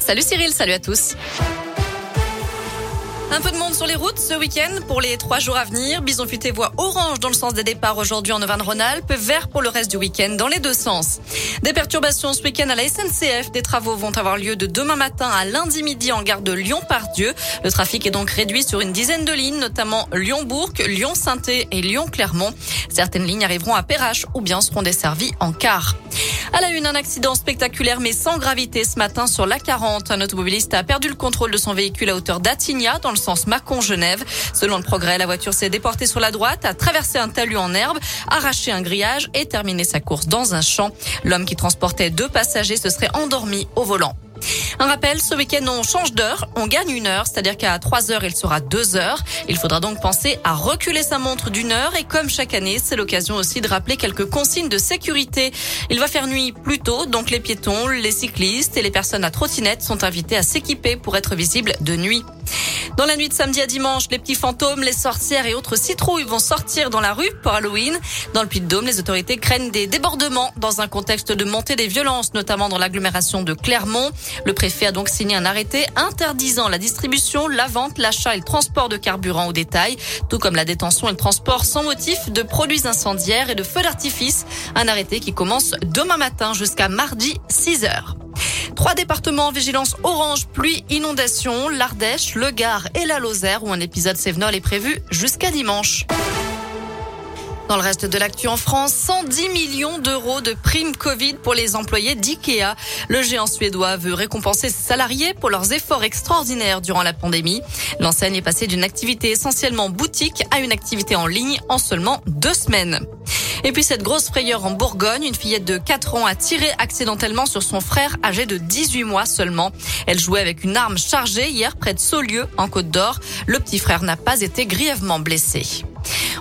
Salut Cyril, salut à tous. Un peu de monde sur les routes ce week-end pour les trois jours à venir. Bison futé voie orange dans le sens des départs aujourd'hui en Auvergne-Rhône-Alpes, vert pour le reste du week-end dans les deux sens. Des perturbations ce week-end à la SNCF. Des travaux vont avoir lieu de demain matin à lundi midi en gare de Lyon-Pardieu. Le trafic est donc réduit sur une dizaine de lignes, notamment Lyon-Bourg, Lyon-Sainté et Lyon-Clermont. Certaines lignes arriveront à Perrache ou bien seront desservies en car. À la une, un accident spectaculaire mais sans gravité ce matin sur l'A40. Un automobiliste a perdu le contrôle de son véhicule à hauteur d'Attigna dans le sens Mâcon-Genève. Selon le progrès, la voiture s'est déportée sur la droite, a traversé un talus en herbe, arraché un grillage et terminé sa course dans un champ. L'homme qui transportait deux passagers se serait endormi au volant. Un rappel, ce week-end, on change d'heure, on gagne une heure, c'est-à-dire qu'à 3 heures, il sera 2 heures. Il faudra donc penser à reculer sa montre d'une heure et comme chaque année, c'est l'occasion aussi de rappeler quelques consignes de sécurité. Il va faire nuit plus tôt, donc les piétons, les cyclistes et les personnes à trottinette sont invités à s'équiper pour être visibles de nuit. Dans la nuit de samedi à dimanche, les petits fantômes, les sorcières et autres citrouilles vont sortir dans la rue pour Halloween. Dans le Puy-de-Dôme, les autorités craignent des débordements dans un contexte de montée des violences, notamment dans l'agglomération de Clermont. Le préfet a donc signé un arrêté interdisant la distribution, la vente, l'achat et le transport de carburant au détail, tout comme la détention et le transport sans motif de produits incendiaires et de feux d'artifice. Un arrêté qui commence demain matin jusqu'à mardi 6 heures. Trois départements en vigilance orange, pluie, inondation, l'Ardèche, le Gard et la Lozère où un épisode Sévenol est prévu jusqu'à dimanche. Dans le reste de l'actu en France, 110 millions d'euros de primes Covid pour les employés d'IKEA. Le géant suédois veut récompenser ses salariés pour leurs efforts extraordinaires durant la pandémie. L'enseigne est passée d'une activité essentiellement boutique à une activité en ligne en seulement deux semaines. Et puis cette grosse frayeur en Bourgogne, une fillette de 4 ans a tiré accidentellement sur son frère âgé de 18 mois seulement. Elle jouait avec une arme chargée hier près de Saulieu en Côte d'Or. Le petit frère n'a pas été grièvement blessé.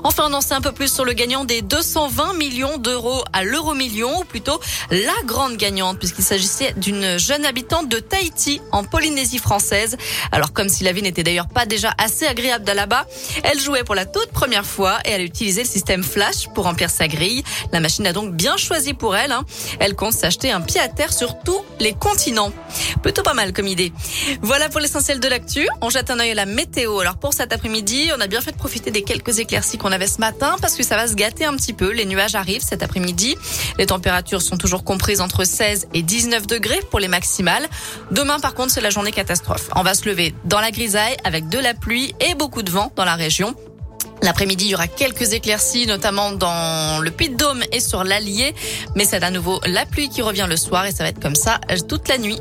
Enfin, on en sait un peu plus sur le gagnant des 220 millions d'euros à l'euro million, ou plutôt la grande gagnante, puisqu'il s'agissait d'une jeune habitante de Tahiti, en Polynésie française. Alors, comme si la vie n'était d'ailleurs pas déjà assez agréable là-bas, elle jouait pour la toute première fois et elle a utilisé le système Flash pour remplir sa grille. La machine a donc bien choisi pour elle. Hein. Elle compte s'acheter un pied à terre sur tous les continents. Plutôt pas mal comme idée. Voilà pour l'essentiel de l'actu. On jette un œil à la météo. Alors pour cet après-midi, on a bien fait de profiter des quelques éclaircies qu'on avait ce matin parce que ça va se gâter un petit peu. Les nuages arrivent cet après-midi. Les températures sont toujours comprises entre 16 et 19 degrés pour les maximales. Demain, par contre, c'est la journée catastrophe. On va se lever dans la grisaille avec de la pluie et beaucoup de vent dans la région. L'après-midi, il y aura quelques éclaircies, notamment dans le Puy-de-Dôme et sur l'Allier. Mais c'est à nouveau la pluie qui revient le soir et ça va être comme ça toute la nuit.